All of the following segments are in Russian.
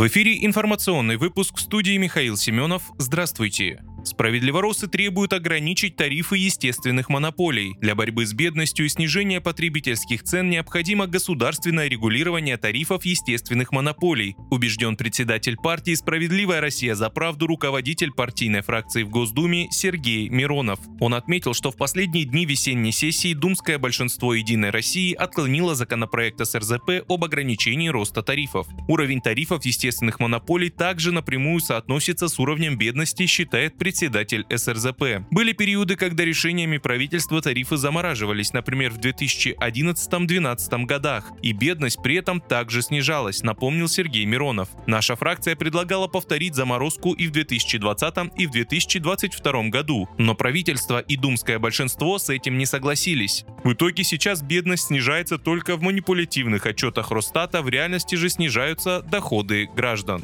В эфире информационный выпуск студии Михаил Семенов. Здравствуйте. Справедливоросы требуют ограничить тарифы естественных монополий. Для борьбы с бедностью и снижения потребительских цен необходимо государственное регулирование тарифов естественных монополий, убежден председатель партии «Справедливая Россия за правду» руководитель партийной фракции в Госдуме Сергей Миронов. Он отметил, что в последние дни весенней сессии думское большинство «Единой России» отклонило законопроект СРЗП об ограничении роста тарифов. Уровень тарифов естественных монополий также напрямую соотносится с уровнем бедности, считает председатель председатель СРЗП. Были периоды, когда решениями правительства тарифы замораживались, например, в 2011-2012 годах, и бедность при этом также снижалась, напомнил Сергей Миронов. Наша фракция предлагала повторить заморозку и в 2020 и в 2022 году, но правительство и думское большинство с этим не согласились. В итоге сейчас бедность снижается только в манипулятивных отчетах Росстата, в реальности же снижаются доходы граждан.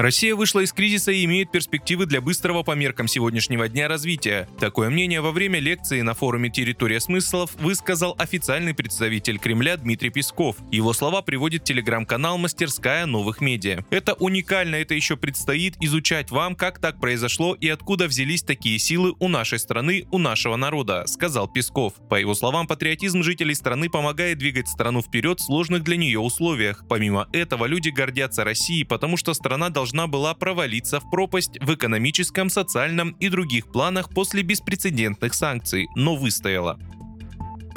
Россия вышла из кризиса и имеет перспективы для быстрого по меркам сегодняшнего дня развития. Такое мнение во время лекции на форуме «Территория смыслов» высказал официальный представитель Кремля Дмитрий Песков. Его слова приводит телеграм-канал «Мастерская новых медиа». Это уникально, это еще предстоит изучать вам, как так произошло и откуда взялись такие силы у нашей страны, у нашего народа, сказал Песков. По его словам, патриотизм жителей страны помогает двигать страну вперед в сложных для нее условиях. Помимо этого, люди гордятся Россией, потому что страна должна должна была провалиться в пропасть в экономическом, социальном и других планах после беспрецедентных санкций, но выстояла.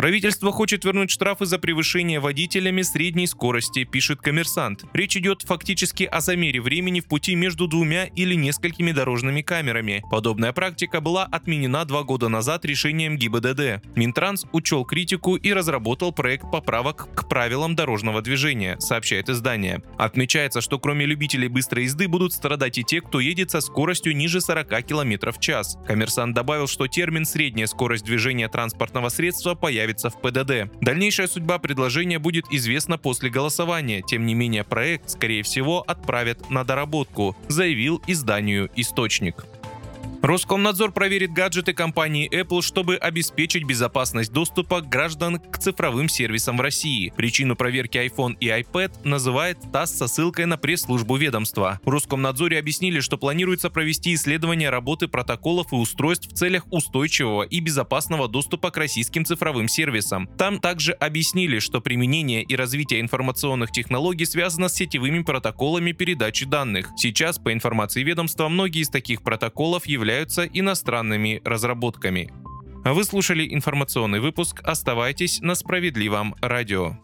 Правительство хочет вернуть штрафы за превышение водителями средней скорости, пишет коммерсант. Речь идет фактически о замере времени в пути между двумя или несколькими дорожными камерами. Подобная практика была отменена два года назад решением ГИБДД. Минтранс учел критику и разработал проект поправок к правилам дорожного движения, сообщает издание. Отмечается, что кроме любителей быстрой езды будут страдать и те, кто едет со скоростью ниже 40 км в час. Коммерсант добавил, что термин «средняя скорость движения транспортного средства» появится появится в ПДД. Дальнейшая судьба предложения будет известна после голосования. Тем не менее, проект, скорее всего, отправят на доработку, заявил изданию «Источник». Роскомнадзор проверит гаджеты компании Apple, чтобы обеспечить безопасность доступа граждан к цифровым сервисам в России. Причину проверки iPhone и iPad называет ТАСС со ссылкой на пресс-службу ведомства. В Роскомнадзоре объяснили, что планируется провести исследование работы протоколов и устройств в целях устойчивого и безопасного доступа к российским цифровым сервисам. Там также объяснили, что применение и развитие информационных технологий связано с сетевыми протоколами передачи данных. Сейчас, по информации ведомства, многие из таких протоколов являются являются иностранными разработками. Вы слушали информационный выпуск. Оставайтесь на справедливом радио.